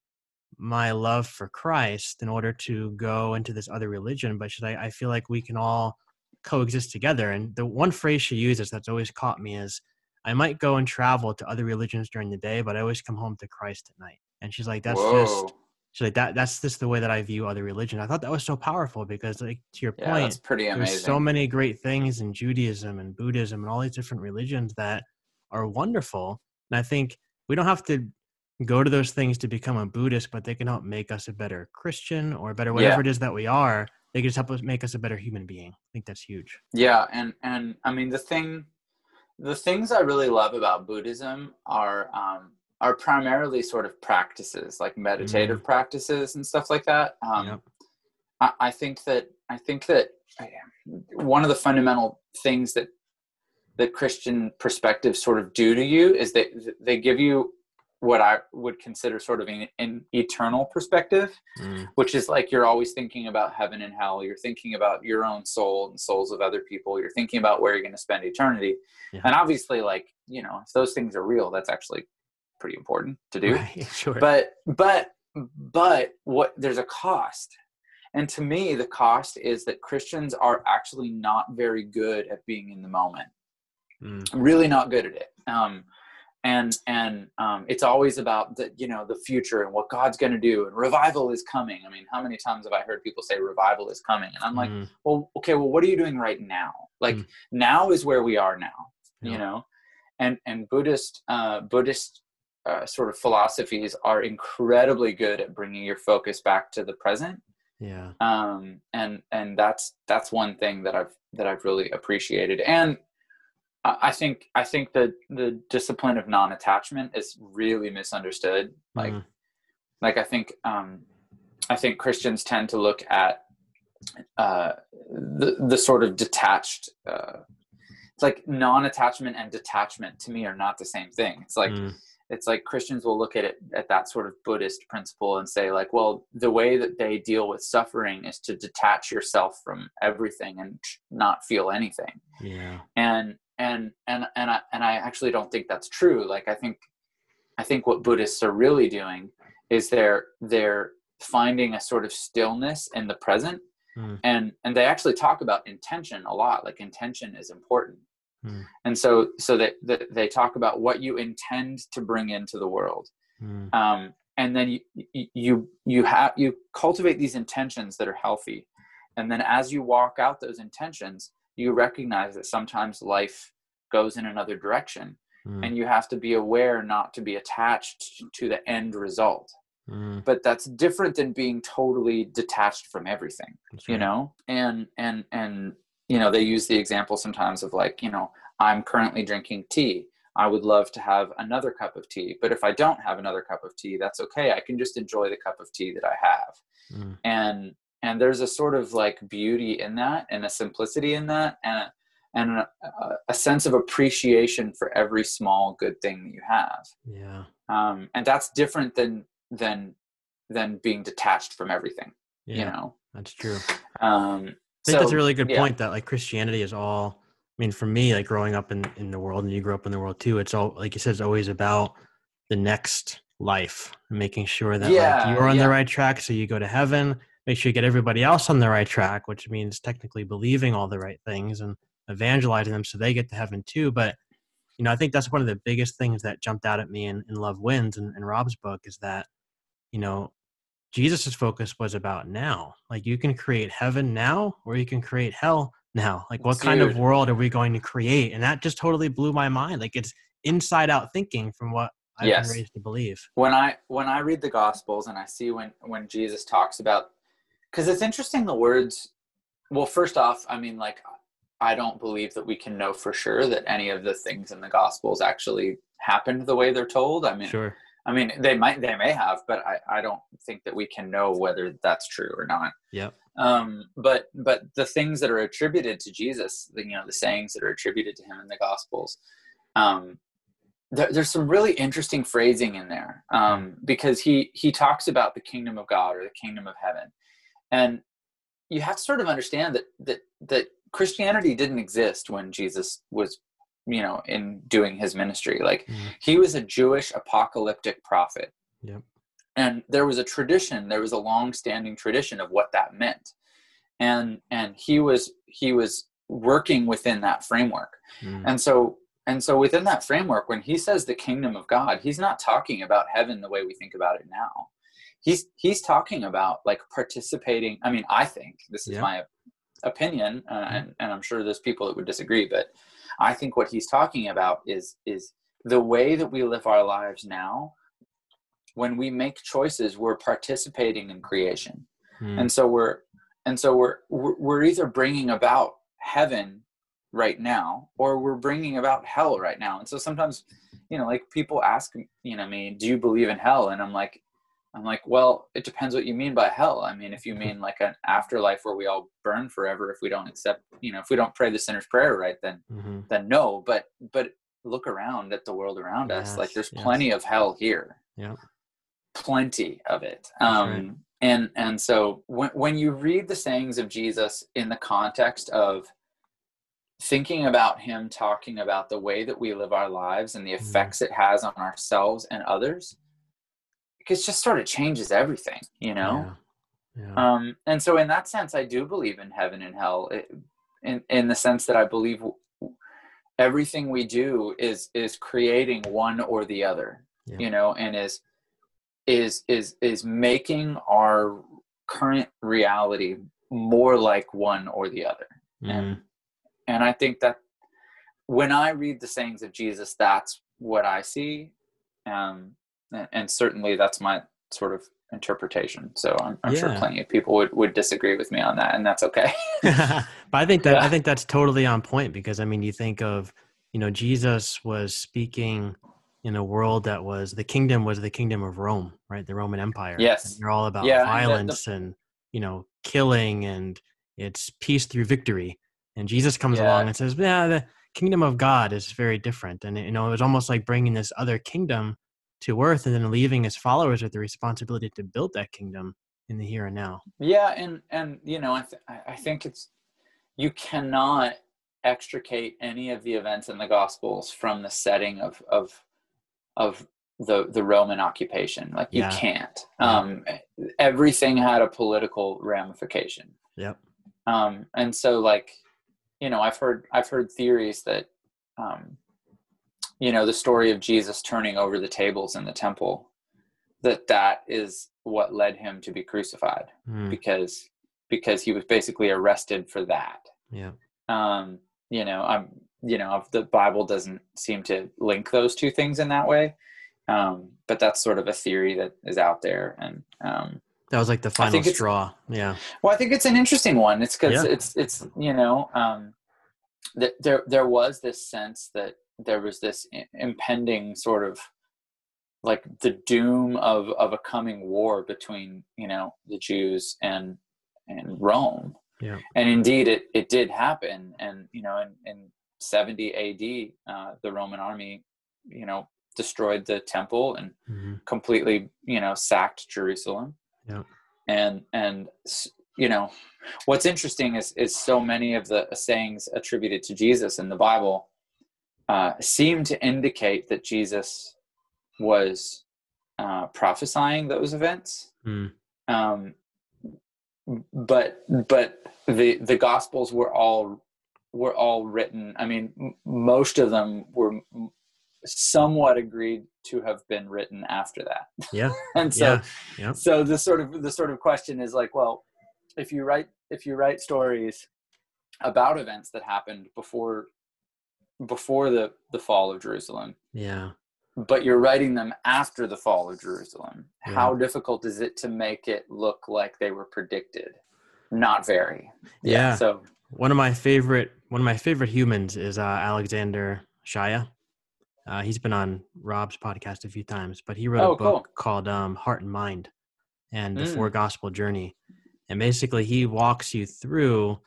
my love for christ in order to go into this other religion but she's like i feel like we can all coexist together. And the one phrase she uses that's always caught me is, I might go and travel to other religions during the day, but I always come home to Christ at night. And she's like, that's Whoa. just, she's like, that, that's just the way that I view other religion. I thought that was so powerful because like, to your yeah, point, pretty amazing. there's so many great things in Judaism and Buddhism and all these different religions that are wonderful. And I think we don't have to go to those things to become a Buddhist, but they can help make us a better Christian or a better whatever yeah. it is that we are they can just help us make us a better human being. I think that's huge. Yeah, and and I mean the thing, the things I really love about Buddhism are um, are primarily sort of practices, like meditative mm. practices and stuff like that. Um, yep. I, I think that I think that one of the fundamental things that that Christian perspectives sort of do to you is that they give you what I would consider sort of an, an eternal perspective, mm. which is like you're always thinking about heaven and hell. You're thinking about your own soul and souls of other people. You're thinking about where you're going to spend eternity. Yeah. And obviously, like, you know, if those things are real, that's actually pretty important to do. Right, sure. But, but, but what there's a cost. And to me, the cost is that Christians are actually not very good at being in the moment. Mm. Really not good at it. Um, and and um, it's always about the you know the future and what god's going to do and revival is coming. I mean how many times have i heard people say revival is coming? And i'm like mm. well okay well what are you doing right now? Like mm. now is where we are now yeah. you know? And and buddhist uh, buddhist uh, sort of philosophies are incredibly good at bringing your focus back to the present. Yeah. Um and and that's that's one thing that i've that i've really appreciated. And I think I think that the discipline of non-attachment is really misunderstood. Like, mm. like I think um, I think Christians tend to look at uh, the the sort of detached. Uh, it's like non-attachment and detachment to me are not the same thing. It's like mm. it's like Christians will look at it at that sort of Buddhist principle and say like, well, the way that they deal with suffering is to detach yourself from everything and not feel anything. Yeah. And and and and I and I actually don't think that's true. Like I think I think what Buddhists are really doing is they're they're finding a sort of stillness in the present mm. and and they actually talk about intention a lot like intention is important mm. and so so that, that they talk about what you intend to bring into the world mm. um, and then you you you have you cultivate these intentions that are healthy and then as you walk out those intentions you recognize that sometimes life goes in another direction mm. and you have to be aware not to be attached to the end result mm. but that's different than being totally detached from everything right. you know and and and you know they use the example sometimes of like you know i'm currently drinking tea I would love to have another cup of tea. But if I don't have another cup of tea, that's okay. I can just enjoy the cup of tea that I have. Mm. And and there's a sort of like beauty in that and a simplicity in that and a, and a, a, sense of appreciation for every small good thing that you have. Yeah. Um, and that's different than than than being detached from everything yeah, you know? that's true. Um, i think so, that's a really good yeah. point that like christianity is all i mean for me like growing up in in the world and you grew up in the world too it's all like you said it's always about the next life making sure that yeah, like you're on the right track so you go to heaven make sure you get everybody else on the right track, which means technically believing all the right things and evangelizing them so they get to heaven too. But you know, I think that's one of the biggest things that jumped out at me in, in Love Wins and Rob's book is that, you know, Jesus's focus was about now. Like you can create heaven now, or you can create hell now. Like what Dude. kind of world are we going to create? And that just totally blew my mind. Like it's inside out thinking from what I've yes. been raised to believe. When I when I read the Gospels and I see when when Jesus talks about, because it's interesting the words. Well, first off, I mean, like I don't believe that we can know for sure that any of the things in the Gospels actually happened the way they're told. I mean, sure. I mean, they might, they may have, but I, I don't think that we can know whether that's true or not. Yeah. Um, but, but the things that are attributed to Jesus, the, you know, the sayings that are attributed to him in the Gospels, um, there, there's some really interesting phrasing in there um, because he he talks about the kingdom of God or the kingdom of heaven, and you have to sort of understand that that that Christianity didn't exist when Jesus was you know in doing his ministry like mm-hmm. he was a jewish apocalyptic prophet yep. and there was a tradition there was a long standing tradition of what that meant and and he was he was working within that framework mm-hmm. and so and so within that framework when he says the kingdom of god he's not talking about heaven the way we think about it now he's he's talking about like participating i mean i think this is my opinion uh, mm-hmm. and, and i'm sure there's people that would disagree but I think what he's talking about is is the way that we live our lives now. When we make choices, we're participating in creation, hmm. and so we're and so we're we're either bringing about heaven right now or we're bringing about hell right now and so sometimes you know like people ask you know me do you believe in hell and i'm like I'm like, well, it depends what you mean by hell. I mean, if you mean like an afterlife where we all burn forever if we don't accept, you know, if we don't pray the sinner's prayer right, then mm-hmm. then no. But but look around at the world around yes, us. Like there's yes. plenty of hell here. Yeah. Plenty of it. Um right. and and so when when you read the sayings of Jesus in the context of thinking about him talking about the way that we live our lives and the mm-hmm. effects mm-hmm. it has on ourselves and others it just sort of changes everything, you know? Yeah. Yeah. Um, and so in that sense, I do believe in heaven and hell it, in, in the sense that I believe everything we do is, is creating one or the other, yeah. you know, and is, is, is, is making our current reality more like one or the other. Mm. And, mm-hmm. and I think that when I read the sayings of Jesus, that's what I see. Um, and certainly that's my sort of interpretation. So I'm, I'm yeah. sure plenty of people would, would disagree with me on that, and that's okay. but I think that yeah. I think that's totally on point because I mean, you think of you know Jesus was speaking in a world that was the kingdom was the kingdom of Rome, right? The Roman Empire. Yes, and you're all about yeah, violence and, the, and you know killing, and it's peace through victory. And Jesus comes along and says, "Yeah, the kingdom of God is very different." And you know, it was almost like bringing this other kingdom to earth and then leaving his followers with the responsibility to build that kingdom in the here and now. Yeah and and you know i, th- I think it's you cannot extricate any of the events in the gospels from the setting of of of the the roman occupation. Like you yeah. can't. Um everything had a political ramification. Yep. Um and so like you know i've heard i've heard theories that um you know the story of jesus turning over the tables in the temple that that is what led him to be crucified mm. because because he was basically arrested for that. Yeah. Um you know i'm you know the bible doesn't seem to link those two things in that way. Um but that's sort of a theory that is out there and um that was like the final straw. Yeah. Well i think it's an interesting one. It's because yeah. it's it's you know um that there there was this sense that there was this impending sort of like the doom of of a coming war between you know the Jews and and Rome. Yeah. And indeed, it it did happen. And you know, in in 70 A.D., uh, the Roman army, you know, destroyed the temple and mm-hmm. completely, you know, sacked Jerusalem. Yeah. And and you know, what's interesting is is so many of the sayings attributed to Jesus in the Bible uh, seem to indicate that Jesus was uh, prophesying those events. Mm. Um, but but the the Gospels were all were all written. I mean, m- most of them were somewhat agreed to have been written after that. Yeah. and so yeah. Yep. so the sort of the sort of question is like, well, if you write if you write stories about events that happened before before the the fall of Jerusalem, Yeah. but you're writing them after the fall of Jerusalem, Yeah. how difficult is it to make it look like they were predicted? Not very. Yeah. So One of my favorite one of my favorite humans is uh, Alexander Shaia. Uh, he's been on Rob's podcast a few times, but he wrote Oh, a book cool. called um, Heart and Mind and the Mm. Four Gospel Journey. And basically, he walks you through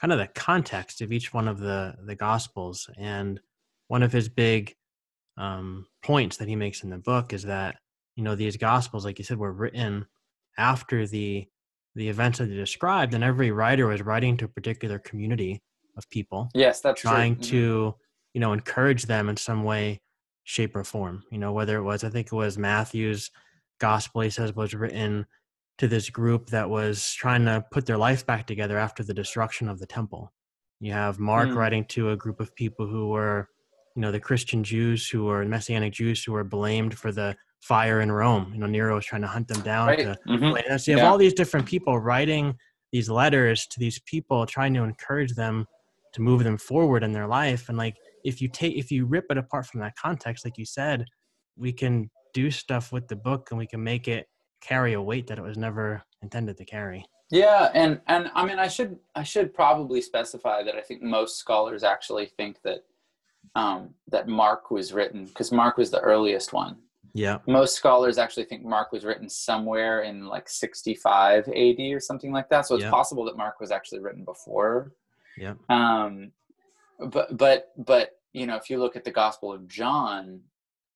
kind of the context of each one of the the Gospels. And one of his big um, points that he makes in the book is that you know these Gospels, like you said, were written after the the events that they described, and every writer was writing to a particular community of people yes, that's trying true. Mhm. to you know encourage them in some way shape or form you know whether it was i think it was matthew's gospel he says was written to this group that was trying to put their life back together after the destruction of the temple you have mark Hmm. writing to a group of people who were you know the christian jews who were messianic jews who were blamed for the fire in rome you know nero was trying to hunt them down right. to Mhm. and so you have Yeah. all these different people writing these letters to these people, trying to encourage them to move them forward in their life. And like, if you take, if you rip it apart from that context, like you said, we can do stuff with the book and we can make it carry a weight that it was never intended to carry. Yeah, and and I mean, I should I should probably specify that I think most scholars actually think that um, that Mark was written because Mark was the earliest one. Yeah. Most scholars actually think Mark was written somewhere in like 65 AD or something like that. So it's Yeah. possible that Mark was actually written before. Yeah. Um, but but but you know, if you look at the Gospel of John,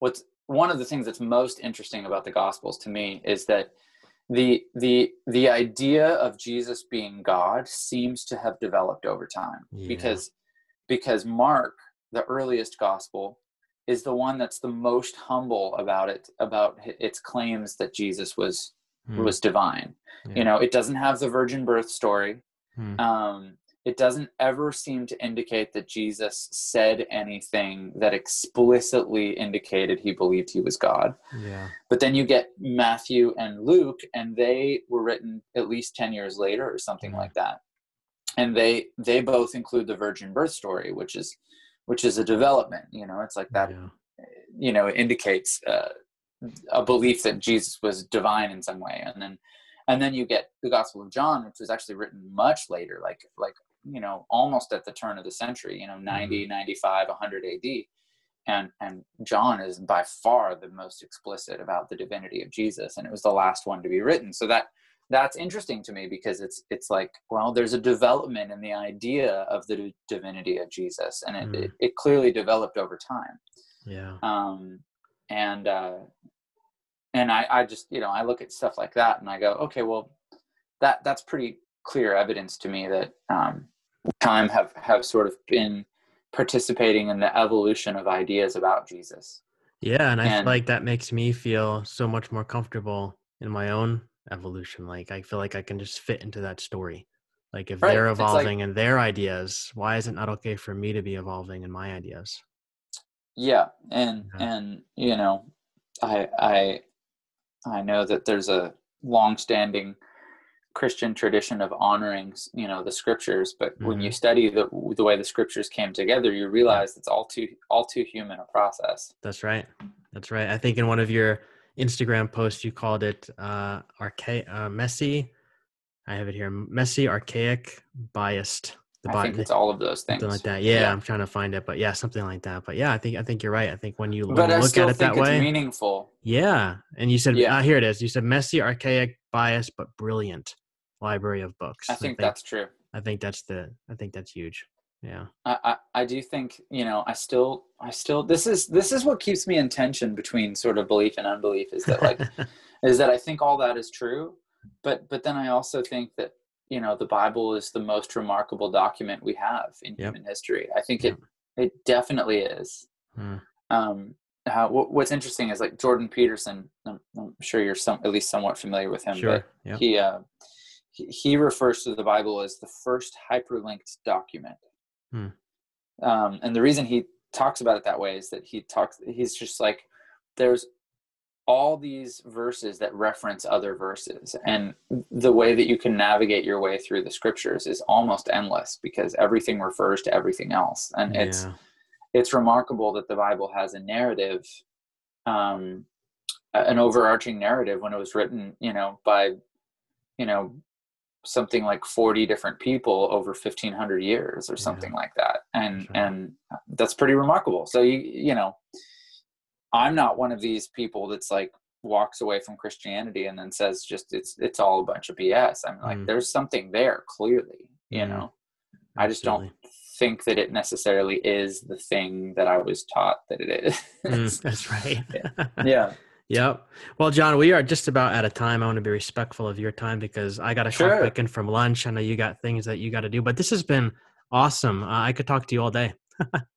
what's one of the things that's most interesting about the Gospels to me is that the the the idea of Jesus being God seems to have developed over time Yeah. because because Mark, the earliest gospel, is the one that's the most humble about it about its claims that Jesus was Hmm. was divine. Yeah. You know, it doesn't have the virgin birth story. Hmm. Um, it doesn't ever seem to indicate that Jesus said anything that explicitly indicated he believed he was God. yeah. But then you get Matthew and Luke, and they were written at least ten years later or something like that. And they they both include the virgin birth story, which is which is a development. You know, it's like that. Yeah. You know, it indicates uh, a belief that Jesus was divine in some way, and then and then you get the Gospel of John, which was actually written much later, like like you know almost at the turn of the century. You know, 90, 95, 100 A.D and and John is by far the most explicit about the divinity of Jesus, and it was the last one to be written. So that that's interesting to me because it's it's like well, there's a development in the idea of the di- divinity of Jesus, and it, Mm. it, it clearly developed over time. Yeah. Um, and uh, and I I just you know I look at stuff like that and I go okay, well that that's pretty clear evidence to me that um, time have have sort of been participating in the evolution of ideas about Jesus. Yeah, and I feel like that makes me feel so much more comfortable in my own evolution. Like I feel like I can just fit into that story. Like if Right, they're it's like- evolving in their ideas, why is it not okay for me to be evolving in my ideas? Yeah, and Yeah. and you know, I I I know that there's a long-standing Christian tradition of honoring, you know, the scriptures, but when you study the the way the scriptures came together, you realize it's all too all too human a process. That's right. That's right. I think in one of your Instagram posts you called it uh archa- uh messy. I have it here. Messy, archaic, biased. The I think it's all of those things. something like that. Yeah, Yeah. I'm trying to find it, but yeah, something like that. But yeah, I think I think you're right. I think when you, But I look at it think that it's way, meaningful. yeah. And you said, Yeah. ah, here it is. You said messy, archaic, biased, but brilliant library of books. I And think that's true. I think that's the. I think that's huge. Yeah. I, I, I do think you know I still I still this is this is what keeps me in tension between sort of belief and unbelief is that like is that I think all that is true, but but then I also think that you know the Bible is the most remarkable document we have in Yep. human history. I think Yep. it it definitely is. Hmm. Um, how, what, what's interesting is like Jordan Peterson. I'm, I'm sure you're some at least somewhat familiar with him. sure. But Yeah. he uh, he, he refers to the Bible as the first hyperlinked document. Hmm. Um, and the reason he talks about it that way is that he talks he's just like there's all these verses that reference other verses and the way that you can navigate your way through the scriptures is almost endless because everything refers to everything else and yeah. it's it's remarkable that the bible has a narrative um an overarching narrative when it was written you know by you know something like 40 different people over 1500 years or something yeah. like that and sure. and that's pretty remarkable so you you know i'm not one of these people that's like walks away from christianity and then says just it's it's all a bunch of bs i'm like mm. there's something there clearly you mm. know i just don't think that it necessarily is the thing that i was taught that it is mm, that's right yeah. yeah. Yep. Well, Jon, we are just about out of time. I want to be respectful of your time because I got to sure. back in from lunch. I know you got things that you got to do, but this has been awesome. Uh, I could talk to you all day.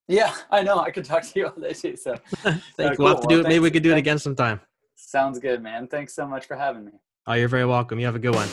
Yeah, I know. I could talk to you all day too. So, Thank uh, We'll have to do well, it. Maybe we could do it again sometime. Sounds good, man. Thanks so much for having me. Oh, you're very welcome. You have a good one.